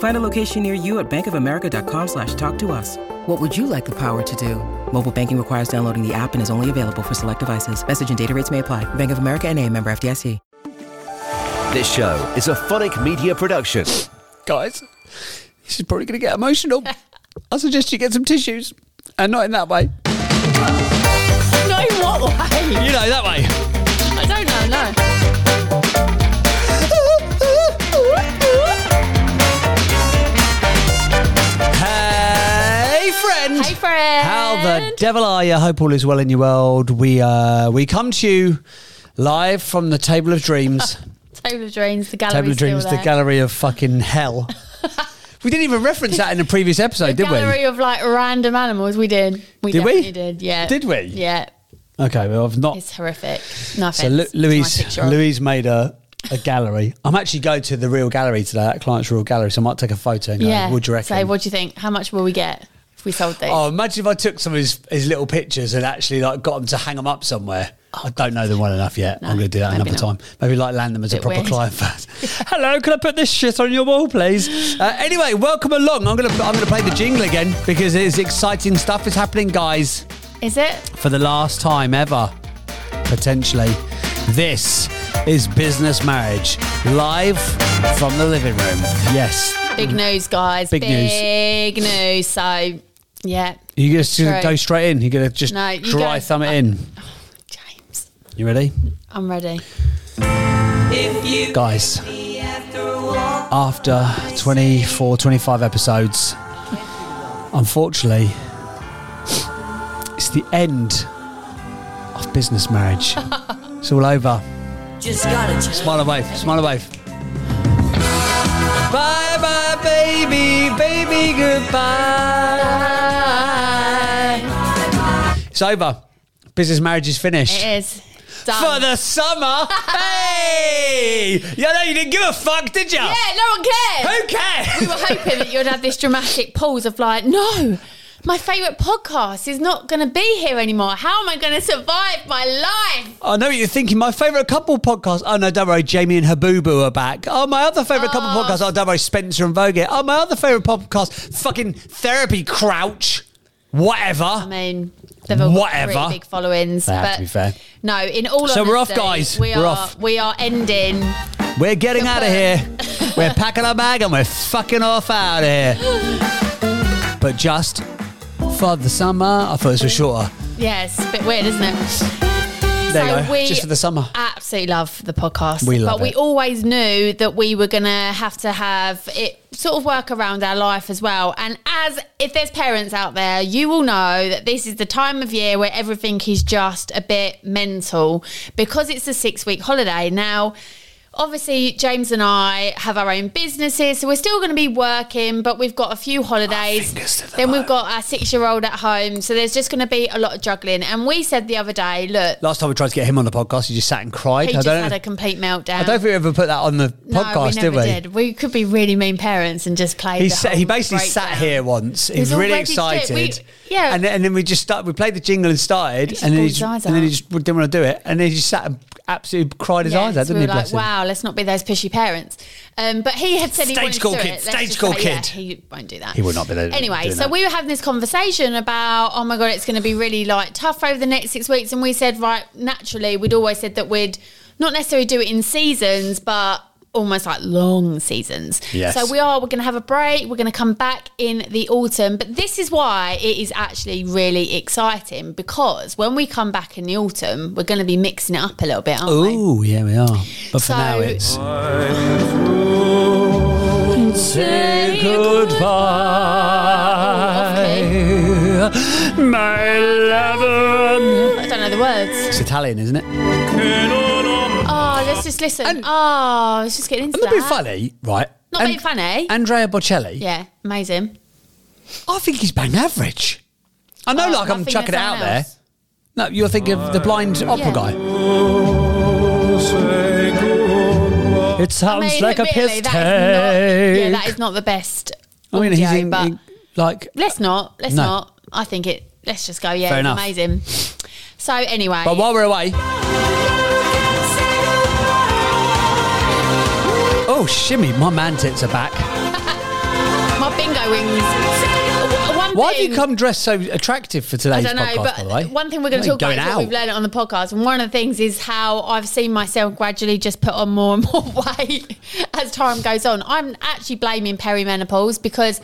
Find a location near you at bankofamerica.com slash talk to us. What would you like the power to do? Mobile banking requires downloading the app and is only available for select devices. Message and data rates may apply. Bank of America and a member FDIC. This show is a phonic media production. Guys, this is probably going to get emotional. I suggest you get some tissues. And not in that way. No, in what way? You know, that way. Friend. How the devil are you? Hope all is well in your world. We uh we come to you live from the Table of Dreams. Table of Dreams, the gallery. Table of Dreams, the gallery of fucking hell. we didn't even reference that in the previous episode, did gallery we? Gallery of like random animals. We did. We Did we? did. Yeah. Did we? Yeah. Okay, well I've not. It's horrific. No offense. So Lu- Louise. Louise made a, a gallery. I'm actually going to the real gallery today, that client's real gallery. So I might take a photo and go, Yeah. what do you reckon? Say, what do you think? How much will we get if we sold these? Oh, imagine if I took some of his, his little pictures and actually like got them to hang them up somewhere. I don't know them well enough yet. No, I'm going to do that another not. time. Maybe like land them as a proper weird. client first. Hello, can I put this shit on your wall, please? Uh, anyway, welcome along. I'm going to I'm going to play the jingle again because it's exciting stuff is happening, guys. Is it? For the last time ever, potentially. This is Business Marriage live from the living room. Yes. Big news, guys. Big news. Big news. So, yeah. You It's just gonna true. go straight in. You're gonna just No, you dry go- thumb it in. Oh, James, You ready? I'm ready. Guys, after 24, 25 episodes, unfortunately, it's the end of business marriage. it's all over. Just gotta Smile and wave, smile and wave. Bye bye, baby, baby, goodbye. It's over. Business marriage is finished. It is. Done. For the summer. hey! Yeah, no, you didn't give a fuck, did you? yeah, no one cares. Who cares? we were hoping that you'd have this dramatic pause of like, no, my favourite podcast is not going to be here anymore. How am I going to survive my life? I know what you're thinking. My favourite couple podcast. Oh, no, don't worry. Jamie and Habboo are back. Oh, my other favourite couple Oh. podcast. Oh, don't worry. Spencer and Vogue. Oh, my other favourite podcast. Fucking Therapy Crouch. Whatever. I mean, they've all got Whatever. pretty big followings. They but to be fair. No, in all So we're off, guys. We We're are, off. We are ending. We're getting out of here. we're packing our bag and we're fucking off out of here. But just for the summer. I thought this was shorter. Yeah, it's a bit weird, isn't it? There so you go. we Just for the summer. absolutely love the podcast. We love but we it. always knew that we were going to have to have it sort of work around our life as well. And as if there's parents out there, you will know that this is the time of year where everything is just a bit mental because it's a six week holiday. Now, Obviously, James and I have our own businesses, so we're still going to be working, but we've got a few holidays. the then we've got our six year old at home, so there's just going to be a lot of juggling. And we said the other day, look, Last time we tried to get him on the podcast, he just sat and cried. he I just don't, had a complete meltdown. I don't think we ever put that on the no, podcast, we did never we? did. We could be really mean parents and just play. He, sat, he basically sat here once. He was was really all ready to do it. excited. We- yeah. And then, and then we just started, we played the jingle and started. And then, he just, and then he just didn't want to do it. And then he just sat and absolutely cried his Yeah, eyes out, so didn't we he? like, Bless him. wow, let's not be those pushy parents. Um, but he had said he Stage wanted school to do kid, it. Let's stage just school say, yeah, kid. he won't do that. He would not be there Anyway, doing so that. we were having this conversation about, oh my god, it's going to be really like tough over the next six weeks, and we said, right, naturally, we'd always said that we'd not necessarily do it in seasons, but almost like long seasons. Yes. So we are, we're going to have a break. We're going to come back in the autumn. But this is why it is actually really exciting because when we come back in the autumn, we're going to be mixing it up a little bit, aren't we? Oh, yeah, we are. But for So- now, it's. Say goodbye, my lover. I don't know the words. It's Italian, isn't it? Let's just listen. And- oh, let's just get into I'm a that. bit funny, right? Not And- being funny. Andrea Bocelli. yeah, amazing. I think he's bang average. I know, Oh, like I I'm thinking chucking it of out someone there. No, you're thinking of the blind opera Yeah. guy. It sounds I mean, like a admittedly, piss that is not, yeah, that is not the best. I mean, audio, he's in, but in- like let's not. Let's No. not. I think it. Let's just go. Yeah, Fair it's enough. amazing. So anyway, But while we're away. Oh, shimmy, my man tits are back. my bingo wings. One Why have thing, you come dressed so attractive for I today's don't know, podcast, but by the way? one thing we're going to talk about going is what out. we've learned on the podcast, and one of the things is how I've seen myself gradually just put on more and more weight as time goes on. I'm actually blaming perimenopause because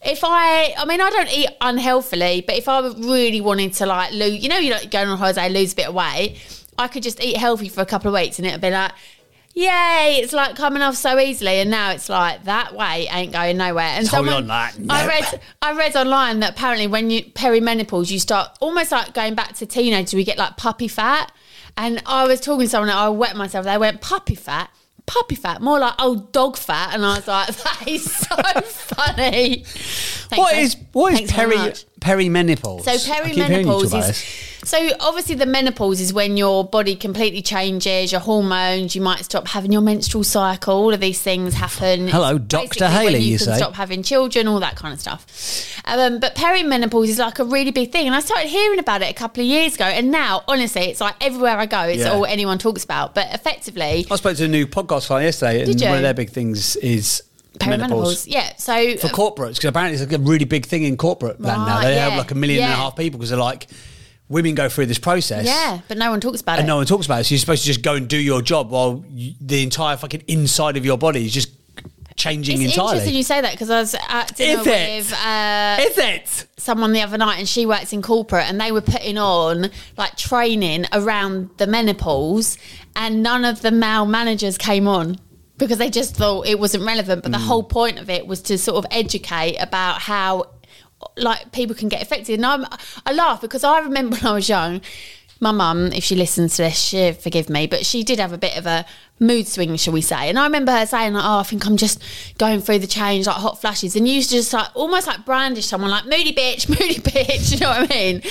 if I, I mean, I don't eat unhealthily, but if I really wanted to like lose, you know, you're like going on holiday, lose a bit of weight, I could just eat healthy for a couple of weeks, and it'd be like. Yay! It's like coming off so easily, and now it's like that weight ain't going nowhere. And Hold someone, on, I read, I read online that apparently when you perimenopause, you start almost like going back to teenage. We get like puppy fat, and I was talking to someone, and I wet myself. They went puppy fat, puppy fat, more like old dog fat, and I was like, that is so funny. Thanks, What is what is Thanks very peri much. Perimenopause? So you perimenopause is so obviously the menopause is when your body completely changes, your hormones, you might stop having your menstrual cycle, all of these things happen. Hello, It's Dr. Haley, you, you can say? stop having children, all that kind of stuff. Um, but perimenopause is like a really big thing, and I started hearing about it a couple of years ago, and now honestly, it's like everywhere I go, it's Yeah. all anyone talks about. But effectively, I spoke to a new podcast client yesterday, and one of their big things is menopause. perimenopause, yeah. So for corporates because apparently it's like a really big thing in corporate land now. They have like a million and a half people because they're like women go through this process. yeah, but no one talks about it. And it. no one talks about it. So you're supposed to just go and do your job while you, the entire fucking inside of your body is just changing entirely. it's entirely. interesting you say that because I was at dinner Is it? with uh, is it? someone the other night and she works in corporate and they were putting on like training around the menopause and none of the male managers came on because they just thought it wasn't relevant but the Hmm. whole point of it was to sort of educate about how like people can get affected and I'm, I laugh because I remember when I was young my mum, if she listens to this, she forgive me, but she did have a bit of a mood swing, shall we say? And I remember her saying, like, "Oh, I think I'm just going through the change, like hot flashes." And you used to just like almost like brandish someone, like "moody bitch, moody bitch." You know what I mean?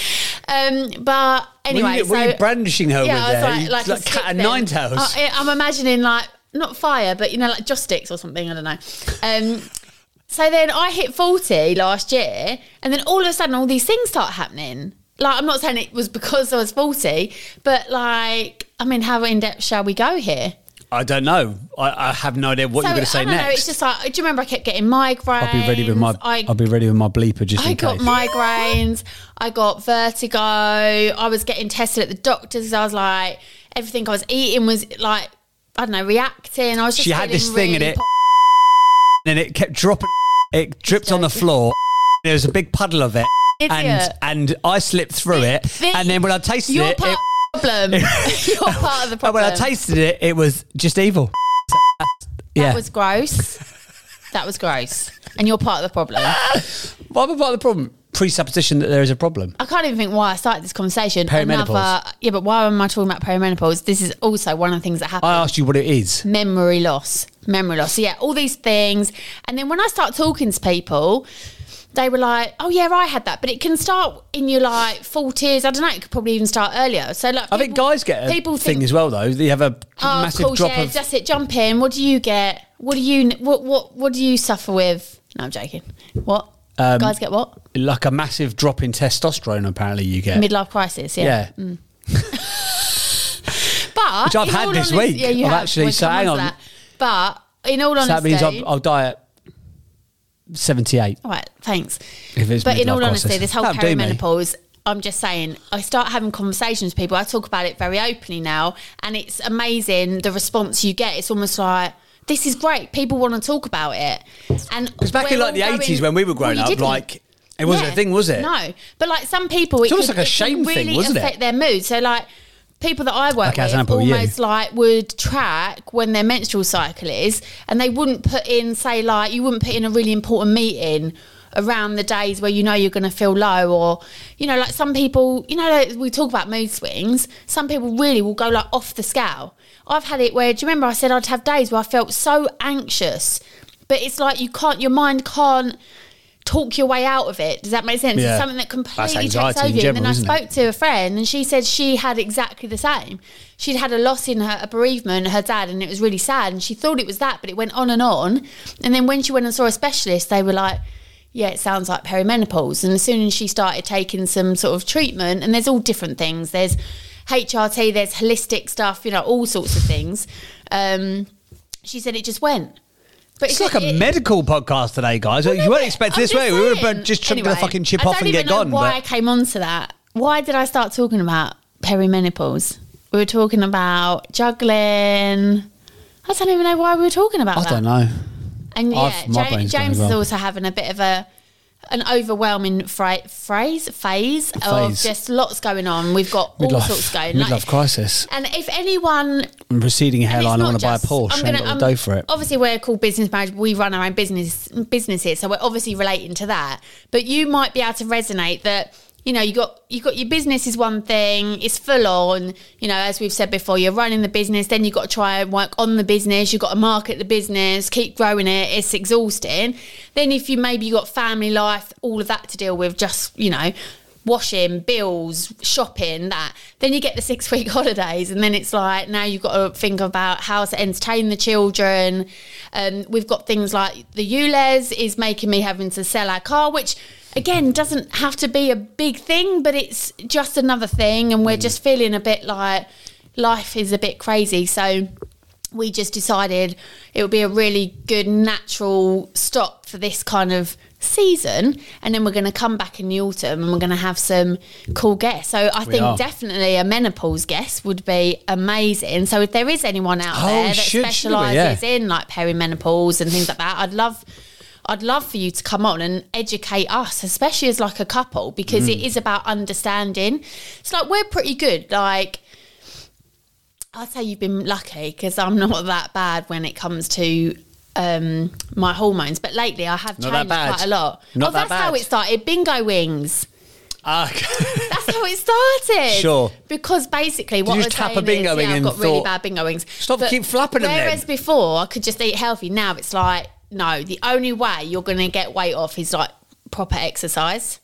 Um, but anyway, what, are you, are you brandishing her yeah, with I was there? like, like, like a cat and nine tails. I, I'm imagining like not fire, but you know, like joss sticks or something. I don't know. Um, so then I hit 40 last year, and then all of a sudden, all these things start happening. Like, I'm not saying it was because I was 40, but like, I mean, how in depth shall we go here? I don't know. I, I have no idea what So, you're going to say I don't next. know. It's just like, do you remember I kept getting migraines? I'll be ready with my. I, I'll be ready with my bleeper just I in got case. migraines. I got vertigo. I was getting tested at the doctor's. I was like, everything I was eating was like, I don't know, reacting. I was just she had this thing in really it, and it kept dropping. It dripped on the floor. There was a big puddle of it, and Idiot. and I slipped through it. The- and then when I tasted You're it, part it of the problem. You're part of the but problem. when I tasted it, it was just evil. that yeah, was gross. that was gross. And you're part of the problem. I'm part of the problem? Presupposition that there is a problem. I can't even think why I started this conversation. Perimenopause. Another, yeah, but why am I talking about perimenopause? This is also one of the things that happens. I asked you what it is. memory loss, memory loss. So yeah, all these things. And then when I start talking to people, they were like, "Oh yeah, I had that," but it can start in your like forties. I don't know. It could probably even start earlier. So like, I think guys get a people thing think, as well, though. They have a Oh, massive of course, drop yeah, of. that's it. Jump in. What do you get? What do you? What what what do you suffer with? No, I'm joking. What Um, guys get? What like a massive drop in testosterone. Apparently, you get. midlife crisis? Yeah. yeah. But Which I've in had all this honesty- week. Yeah, you I've have. actually- We'll so come hang to on. that. But in all So that means I'll, I'll die at seventy-eight. All right, thanks. If it's but in midlife all honesty, this whole That'll do me. perimenopause, I'm just saying, I start having conversations with people. I talk about it very openly now, and it's amazing the response you get. It's almost like this is great. People want to talk about it. And Because back in like the eighties when we were growing Well, up, didn't. like it wasn't Yeah. a thing, was it? No, but like some people, it almost could- like a it shame thing, really wasn't it? affect their mood. So like people that I work as with example, you. almost like would track when their menstrual cycle is, and they wouldn't put in say like you wouldn't put in a really important meeting around the days where you know you're going to feel low or you know like some people you know like we talk about mood swings some people really will go like off the scale i've had it where do you remember i said i'd have days where i felt so anxious but it's like you can't your mind can't talk your way out of it. Does that make sense? Yeah. It's something that completely takes over you. general, and then I isn't it? spoke to a friend and she said she had exactly the same. She'd had a loss in her a bereavement, her dad, and it was really sad. And she thought it was that, but it went on and on. And then when she went and saw a specialist, they were like, yeah, it sounds like perimenopause. And as soon as she started taking some sort of treatment, and there's all different things. There's HRT, there's holistic stuff, you know, all sorts of things. Um, she said it just went. But It's like a medical podcast today, guys. you weren't expecting this way. We would have just chucked the fucking chip off and get know gone. Why I came on to that? Why did I start talking about perimenopause? We were talking about juggling. I don't even know why we were talking about I that. I don't know. And yeah, I've- my Ja- brain's James, is well. also having a bit of a an overwhelming fra- phrase phase of just lots going on. We've got all Midlife, sorts going. midlife crisis. And if anyone And receding hairline. I want to buy a Porsche. I'm gonna- I'm- the for it. Obviously, we're called business managers. We run our own business business here, so we're obviously relating to that. But you might be able to resonate that. You know, you got you got your business is one thing. It's full on. You know, as we've said before, you're running the business. Then you've got to try and work on the business. You've got to market the business, keep growing it. It's exhausting. Then if you maybe you got family life, all of that to deal with, just you know, washing, bills, shopping, that. Then you get the six week holidays, and then it's like now you've got to think about how to entertain the children. Um, we've got things like the ULEZ is making me having to sell our car, which again doesn't have to be a big thing, but it's just another thing, and we're mm. just feeling a bit like life is a bit crazy. So we just decided it would be a really good natural stop for this kind of season and then we're going to come back in the autumn and we're going to have some cool guests so i think are. definitely a menopause guest would be amazing so if there is anyone out Oh, there that we? specializes Yeah. in like perimenopause and things like that i'd love I'd love for you to come on and educate us, especially as like a couple, because Mm. it is about understanding. It's like we're pretty good. Like I'd say you've been lucky because I'm not that bad when it comes to um, my hormones. But lately, I have changed bad. quite a lot. Not oh, that that's how it started. Bingo wings. Okay. That's how it started. Sure. Because basically, what you we're just tap a bingo is, yeah, I've got really bad bingo wings. "Stop, keep flapping 'em then." Whereas before, I could just eat healthy. Now it's like, no, the only way you're going to get weight off is like proper exercise.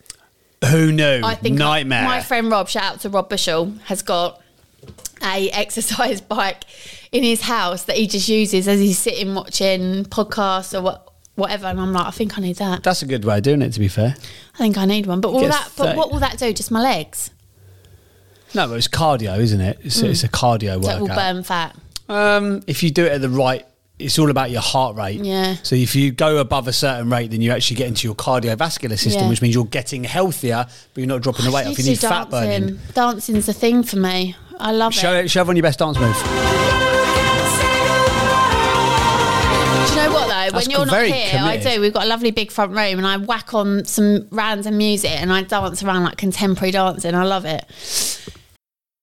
Who knew? I think Nightmare. my friend Rob, shout out to Rob Bushell, has got a exercise bike in his house that he just uses as he's sitting watching podcasts or what, whatever. And I'm like, I think I need that. That's a good way of doing it, to be fair. I think I need one. But will that? But thick. what will that do? Just my legs? No, but it's cardio, isn't it? It's, it's a cardio So it will workout. burn fat. Um, if you do it at the right, it's all about your heart rate. Yeah. So if you go above a certain rate, then you actually get into your cardiovascular system, Yeah. which means you're getting healthier, but you're not dropping the weight off. You need fat burning. Dancing's a thing for me. I love Show, it. show everyone your best dance move. Do you know what though? That's when you're not here, I do. We've got a lovely big front room, and I whack on some random music, and I dance around like contemporary dancing. I love it.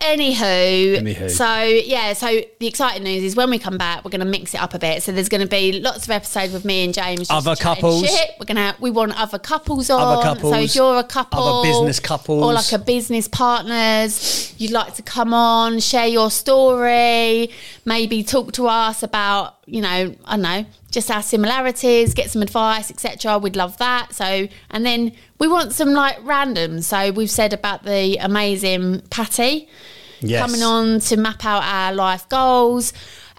Anywho, Anywho. so yeah, so the exciting news is when we come back, we're going to mix it up a bit. So there's going to be lots of episodes with me and James. just Other couples. Shit. We're gonna we want other couples on. Other couples, So if you're a couple, other business couples. or like a business partners, you'd like to come on, share your story, maybe talk to us about you know I don't know just our similarities, get some advice, etc. We'd love that. So and then we want some like random. So we've said about the amazing Patty Yes. coming on to map out our life goals.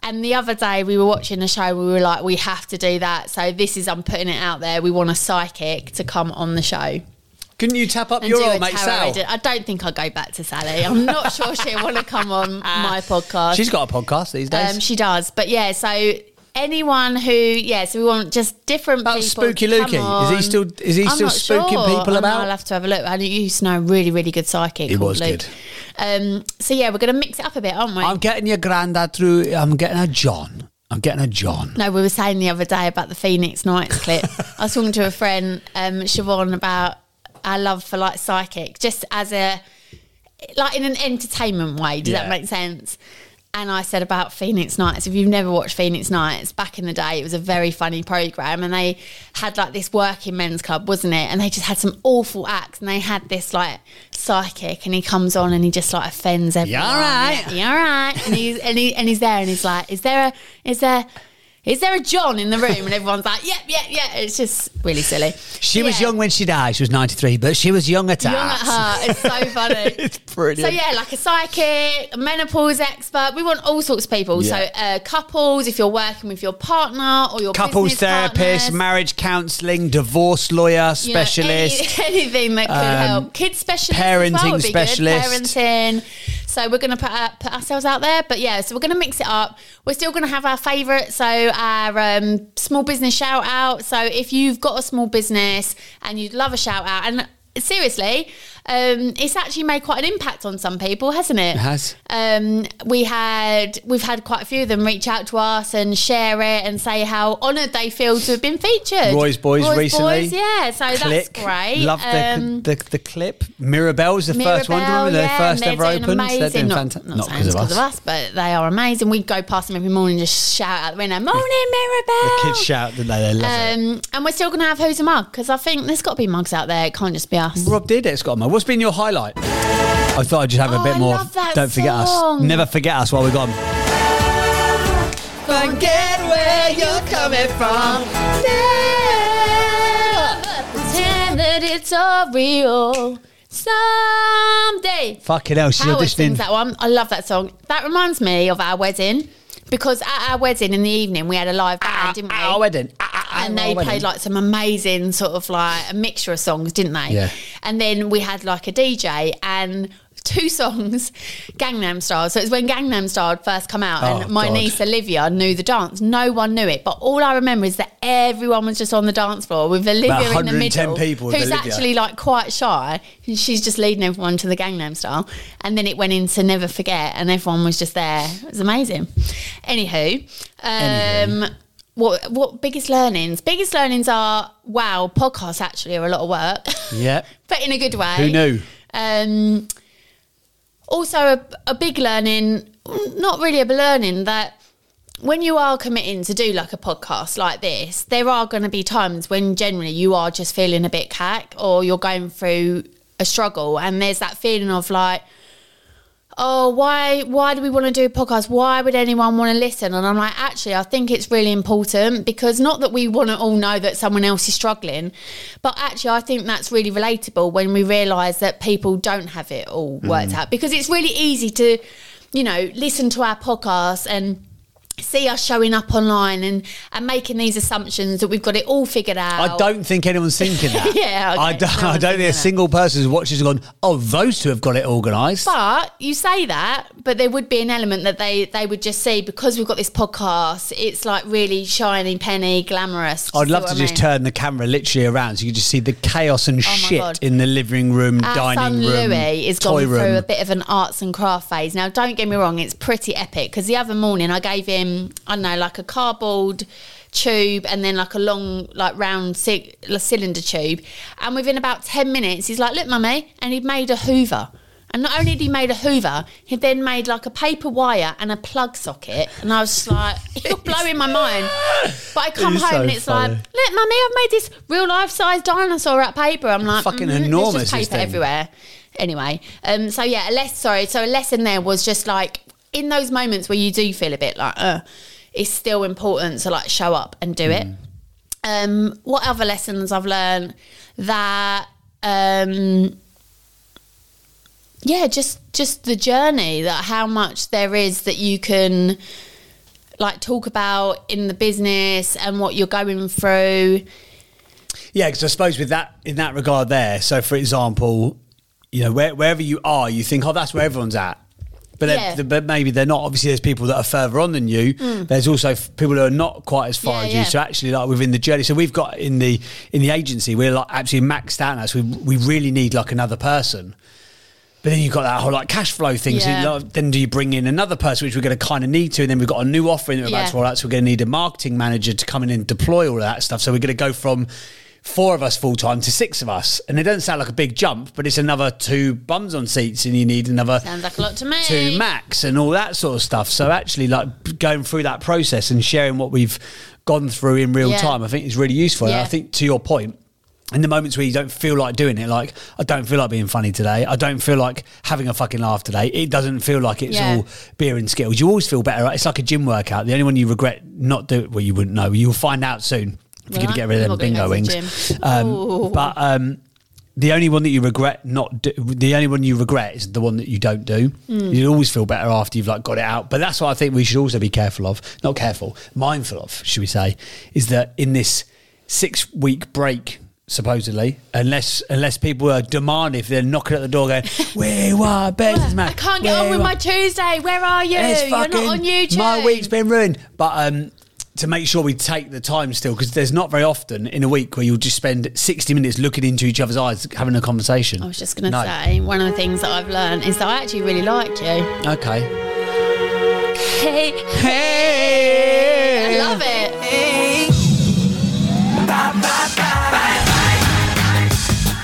And the other day we were watching a show. We were like, we have to do that. So this is I'm putting it out there. We want a psychic to come on the show. Couldn't you tap up and your do old mate tarot Sal? reading. I don't think I'll go back to Sally. I'm not sure she'll want to come on my podcast. She's got a podcast these days. Um, she does, but yeah. So anyone who, yeah, so we want just different About people. Spooky to Lukey. Is he still- is he I'm still spooking sure. people I know, about? I'll have to have a look. I used to know a really, really good psychic. He was Luke. good. Um, so yeah, we're going to mix it up a bit, aren't we? I'm getting your granddad through. I'm getting a John. I'm getting a John. No, we were saying the other day about the Phoenix Nights clip. I was talking to a friend, um, Siobhan, about our love for like psychic, just as a like in an entertainment way. Does Yeah. that make sense? And I said about Phoenix Nights. If you've never watched Phoenix Nights, back in the day, it was a very funny program, and they had like this working men's club, wasn't it? And they just had some awful acts, and they had this like psychic, and he comes on and he just like offends everyone. all right? Yeah, all right? And he's and he and he's there, and he's like, "Is there a is there is there a John in the room?" And everyone's like, "Yep, yep, yeah." It's just really silly. She was young when she died. She was 93, but she was young at Young heart. at heart. It's so funny. It's brilliant. So yeah, like a psychic, a menopause expert. We want all sorts of people. Yeah. So uh, couples, if you're working with your partner or your Couples therapist, partners, marriage counselling, divorce lawyer, you know, specialist. any- anything that could um, help. Kids specialist, parenting well would be good. specialist. parenting. So we're going to put uh, put ourselves out there, but yeah, so we're going to mix it up. We're still going to have our favourite, so our um, small business shout out. So if you've got a small business and you'd love a shout out, and seriously, um, it's actually made quite an impact on some people, hasn't it? It has. Um, we had we've had quite a few of them reach out to us and share it and say how honoured they feel to have been featured. Roy's Boys recently. Boys, yeah. So Click. that's great. Love the, Um, the the clip. Mirabelle's the first one. Do you yeah, their first ever doing? Amazing. They're doing not, fantastic. Not, Not because of us. of us, but they are amazing. We go past them every morning and just shout out the window, "Morning, Mirabelle!" The kids shout, they? They love it. Um, and we're still going to have Who's a Mug because I think there's got to be mugs out there. It can't just be us. Rob did it, Scott. What's been your highlight? I thought I'd just have a Oh, bit I more. love that Don't forget us. song. Never forget us while we're gone. Forget where you're coming from. Pretend that it's all real. Someday. Fucking hell, she's Howard sings auditioning. that one. I love that song. That reminds me of our wedding because at our wedding in the evening we had a live band, didn't we? Our wedding. And they played like some amazing sort of like a mixture of songs, didn't they? Yeah. And then we had like a DJ and two songs, Gangnam Style. So it was when Gangnam Style first come out, Oh, and my God. niece Olivia knew the dance. No one knew it, but all I remember is that everyone was just on the dance floor with Olivia in the 110 middle, people who's actually like quite shy. And she's just leading everyone to the Gangnam Style, and then it went into Never Forget, and everyone was just there. It was amazing. Anywho, um, what what biggest learnings? Biggest learnings are wow, podcasts actually are a lot of work. Yeah. but in a good way. Who knew? Um, also, a, a big learning, not really a learning, that when you are committing to do like a podcast like this, there are going to be times when generally you are just feeling a bit cack or you're going through a struggle, and there's that feeling of like, oh why why do we want to do a podcast? Why would anyone want to listen? And i'm like actually i think it's really important because not that we want to all know that someone else is struggling but actually i think that's really relatable when we realize that people don't have it all worked mm. out because it's really easy to you know listen to our podcast and see us showing up online and and making these assumptions that we've got it all figured out I don't think anyone's thinking that. Yeah, okay. I don't, No I don't think a single person who's watching has gone, oh, those two have got it organised. But you say that, but there would be an element that they they would just see because we've got this podcast. It's like really shiny, penny, glamorous. I'd love to I just turn the camera literally around so you can just see the chaos and oh my shit in the living room, Our dining son room, Louis is room. through a bit of an arts and craft phase. Now, don't get me wrong, it's pretty epic because the other morning I gave him, I don't know, like a cardboard tube and then like a long, like round c- cylinder tube. And within about 10 minutes, he's like, Look, mummy. And he'd made a Hoover. And not only did he made a Hoover, he then made like a paper wire and a plug socket. And I was like, You're blowing my mind. But I come home so and it's funny. like, Look, mummy, I've made this real life size dinosaur out of paper. I'm like, Fucking "Mhm, there's enormous, Just paper everywhere. Anyway, um, so yeah, a less sorry. So a lesson there was just like in those moments where you do feel a bit like, uh, it's still important to like show up and do it. Um, what other lessons I've learned that um, yeah, just just the journey that how much there is that you can like talk about in the business and what you're going through? Yeah, because I suppose with that in that regard, there. So, for example, you know, where, wherever you are, you think, oh, that's where everyone's at. But, Yeah. but maybe they're not. Obviously, there's people that are further on than you. There's also f- people who are not quite as far Mm. Yeah, as yeah. you. So actually, like within the journey, so we've got in the in the agency, we're like absolutely maxed out now. So we we really need like another person. But then you've got that whole like cash flow thing. So like, then do you bring in another person, which we're going to kind of need to? And then we've got a new offering that we're about to roll out. So we're going to need a marketing manager to come in and deploy all of that stuff. So we're going to go from four of us full time to six of us. And it doesn't sound like a big jump, but it's another two bums on seats, and you need another Sounds like a lot to me. to max and all that sort of stuff. So actually, like going through that process and sharing what we've gone through in real Yeah. time, I think is really useful. And I think to your point. In the moments where you don't feel like doing it, like I don't feel like being funny today, I don't feel like having a fucking laugh today. It doesn't feel like it's Yeah. all beer and skills. You always feel better. right? It's like a gym workout. The only one you regret not doing, well, you wouldn't know. You'll find out soon if you're going to get rid of them bingo wings. Um, but um, the only one that you regret not do, the only one you regret is the one that you don't do. Hmm. You always feel better after you've like got it out. But that's what I think we should also be careful of, not careful, mindful of, should we say, is that in this six week break. Supposedly, unless unless people are demanding, if they're knocking at the door, going, "We want business man." I can't get on with my Tuesday. Where are you? You're not on YouTube. My week's been ruined. But um, to make sure we take the time still, because there's not very often in a week where you'll just spend 60 minutes looking into each other's eyes, having a conversation. I was just going to No. say, one of the things that I've learned is that I actually really like you. Okay. Hey, Hey! I love it.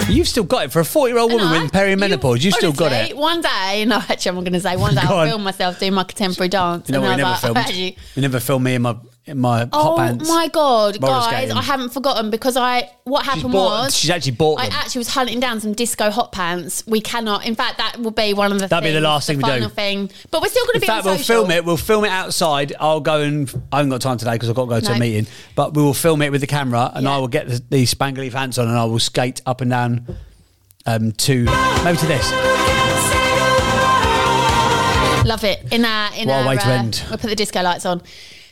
You've still got it for a 40 year old woman And with perimenopause. you- You've still got it. One day, no, actually, I'm going to say one day Go I'll on. film myself doing my contemporary dance. You know what? and We I never filmed. like, actually, We never filmed me in my in my hot Oh pants. my god, Roller guys! skating. I haven't forgotten because I what happened bought- was she's actually bought I them. actually was hunting down some disco hot pants. We cannot. In fact, that will be one of the. That'll be the things, last thing we do. final Thing, but we're still going to be In be fact, on we'll social. film it. We'll film it outside. I'll go and I haven't got time today because I've got to go to a meeting. But we will film it with the camera, and Yeah. I will get the, the spangly pants on, and I will skate up and down um, to maybe to this. Love it in our in What a our. way to uh, end. We'll put the disco lights on.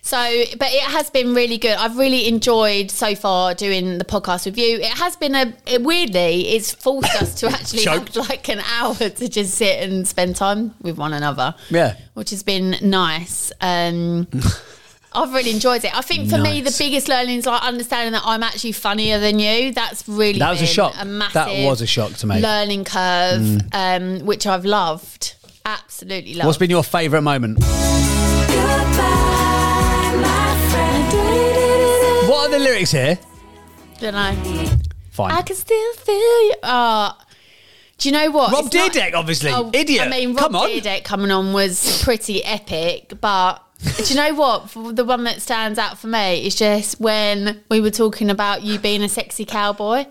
So, but it has been really good. I've really enjoyed so far doing the podcast with you. It has been a it, weirdly, it's forced us to actually have like an hour to just sit and spend time with one another. Yeah. which has been nice. Um, I've really enjoyed it. I think for me, the biggest learning is like understanding that I'm actually funnier than you. That's really That was a shock. A massive That was a shock to me. Mm. Learning curve, um, which I've loved. Absolutely loved. What's been your favourite moment? What the lyrics here? Don't know. Fine. I can still feel you. Uh, do you know what? Rob It's not- Dyrdek, obviously. Oh, Idiot. I mean, Rob Come on. Dyrdek coming on was pretty epic, but do you know what? For the one that stands out for me is just when we were talking about you being a sexy cowboy.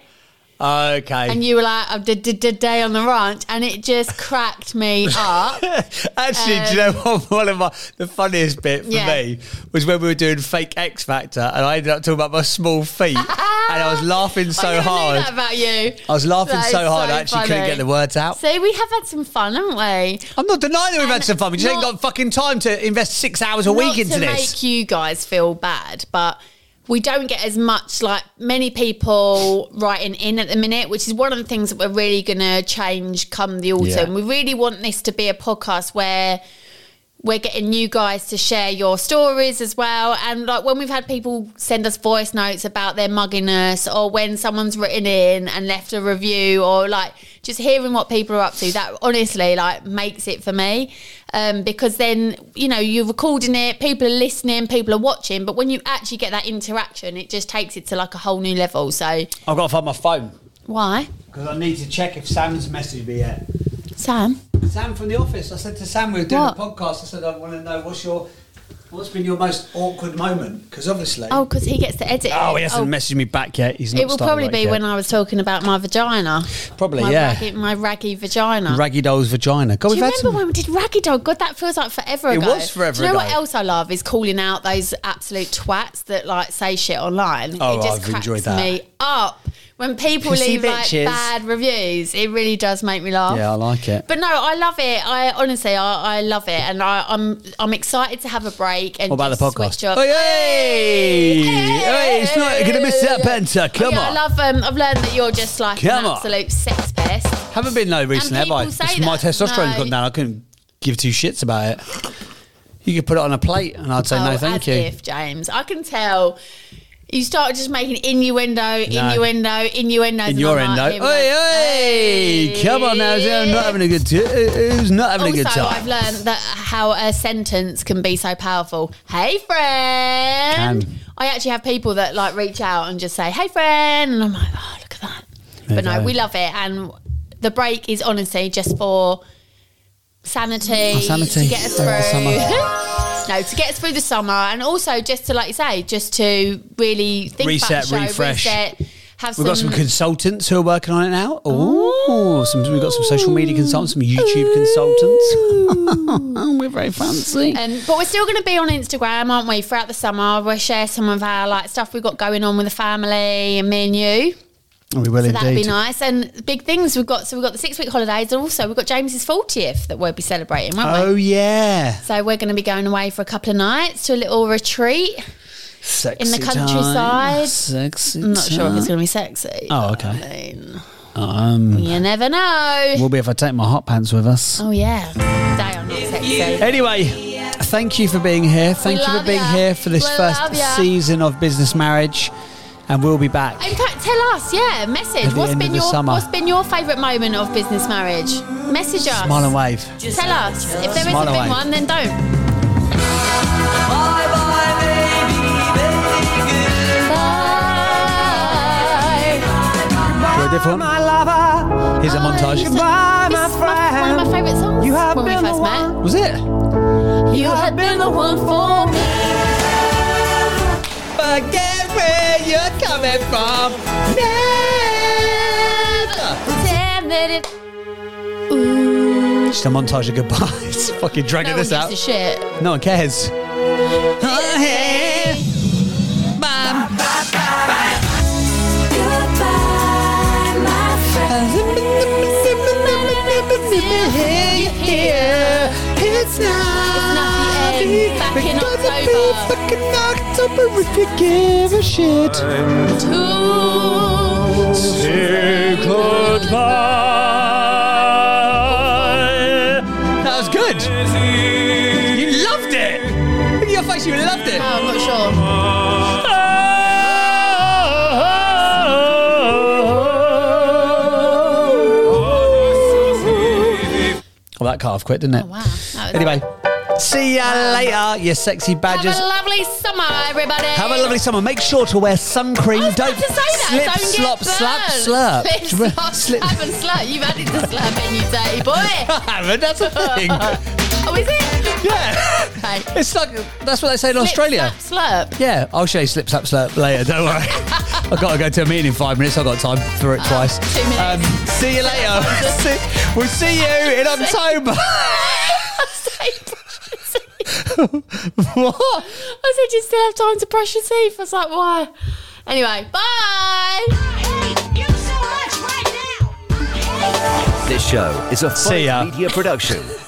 Okay. And you were like, I did, did, did day on the ranch, and it just cracked me up. Actually, do you know what? One of my the funniest bit for Um, Yeah. me was when we were doing fake X Factor, and I ended up talking about my small feet, and I was laughing so I hard. That about you. I was laughing so hard, so I actually couldn't get the words out. See, we have had some fun, haven't we? I'm not denying that we've had some fun. We just ain't not- got fucking time to invest six hours a week into to this. make you guys feel bad, but we don't get as much like many people writing in at the minute, which is one of the things that we're really going to change come the autumn. Yeah. We really want this to be a podcast where we're getting you guys to share your stories as well. And like when we've had people send us voice notes about their mugginess or when someone's written in and left a review or like just hearing what people are up to, that honestly like makes it for me. Um, because then, you know, you're recording it, people are listening, people are watching, but when you actually get that interaction, it just takes it to like a whole new level. So I've got to find my phone why? because I need to check if Sam's messaged me yet. Sam? Sam from the office. I said to Sam, we were doing What? a podcast. I said, I want to know what's your, what's been your most awkward moment? Because obviously, Oh, because he gets to edit. Oh, he hasn't Oh, messaged me back yet. He's not. It will probably be yet. when I was talking about my vagina. Probably, my yeah. Raggy, my raggy vagina. Raggy Doll's vagina. God, Do we've you had remember some. when we did Raggy Doll? God, that feels like forever It ago. was forever Do you know what else I love is calling out those absolute twats that like say shit online. Oh, it just I've cracks enjoyed that. me up when people leave like bitches. bad reviews, it really does make me laugh. Yeah, I like it. But no, I love it. I honestly, I, I love it, and I, I'm I'm excited to have a break. And What about the podcast? switch up. Oh, hey! Hey, it's not going to miss that. Come Oh, yeah, on. I love. Um, I've learned that you're just like Come an on. absolute sex pest. Haven't been no recently, have I? people say It's my testosterone's No. gone down. I couldn't give two shits about it. You could put it on a plate, and I'd say oh, no, thank you. if, James. I can tell. You start just making innuendo, innuendo, innuendo. In your endo. Hey, hey, come on now. I'm not having a good time. Uh, uh, who's not having a good Also, time? I've learned that how a sentence can be so powerful. Hey, friend. Can. I actually have people that like reach out and just say, "Hey, friend," and I'm like, "Oh, look at that." There but no, go. we love it, and the break is honestly just for sanity, Oh, sanity. to get us through. no, to get us through the summer, and also just to, like you say, just to really think Reset, about the show, refresh. reset, have We've got some some consultants who are working on it now. Oh, some, we've got some social media consultants, some YouTube consultants. We're very fancy. Um, but we're still going to be on Instagram, aren't we? Throughout the summer, we'll share some of our like stuff we've got going on with the family and me and you. We will So that'd be nice. And big things we've got. So we've got the six week holidays, and also we've got James's fortieth that we'll be celebrating, won't Oh we? Oh yeah, So we're going to be going away for a couple of nights to a little retreat. sexy In the time. countryside. Sexy. I'm not sure if it's going to be sexy. Oh, okay. I mean, Um, you never know. We'll be if I take my hot pants with us. oh yeah, are not sexy. Anyway, thank you for being here. Thank We you for being ya. here for this We first season of Business Marriage, and we'll be back. In fact, tell us, yeah, message. At the What's end been the your summer. What's been your favourite moment of business marriage? Message us. Smile and wave. Tell us. If there Smile hasn't been away. one, then don't. Bye. Do a different one. Here's a montage. Oh, this is my, one of my favourite songs You have when we been first the met. Was it? You have been the one for me. Forget where you're coming from. Pretend that it. Just a montage of goodbyes. Fucking dragging No one this gives out. a shit. No one cares. Oh, it's not the end. Back in October. if you give a shit. Two. Say goodbye. That was good. You loved it. Look at your face. You loved it. Oh, I'm not sure. Oh. Oh. Well, that cut off quick, didn't it? Oh, wow. That was- Anyway, see ya later, you sexy Have badgers. a lovely summer, everybody. Have a lovely summer. Make sure to wear sun cream. Don't to say that. slip, slop, slap, slurp. Slip, slop, Slip- slap, and slurp. You've added the slurp in, you dirty boy. I haven't. That's a thing. oh, is it? yeah. Okay. It's like that's what they say in Australia. Slap, slurp. Yeah, I'll show you slip, slap, slurp later. Don't worry. I've got to go to a meeting in five minutes. I've got time for it twice. two minutes. Um, see you later. See- we'll see you in October. what? I said you still have time to brush your teeth. I was like, why? Anyway, bye. This show is a See ya. Media production.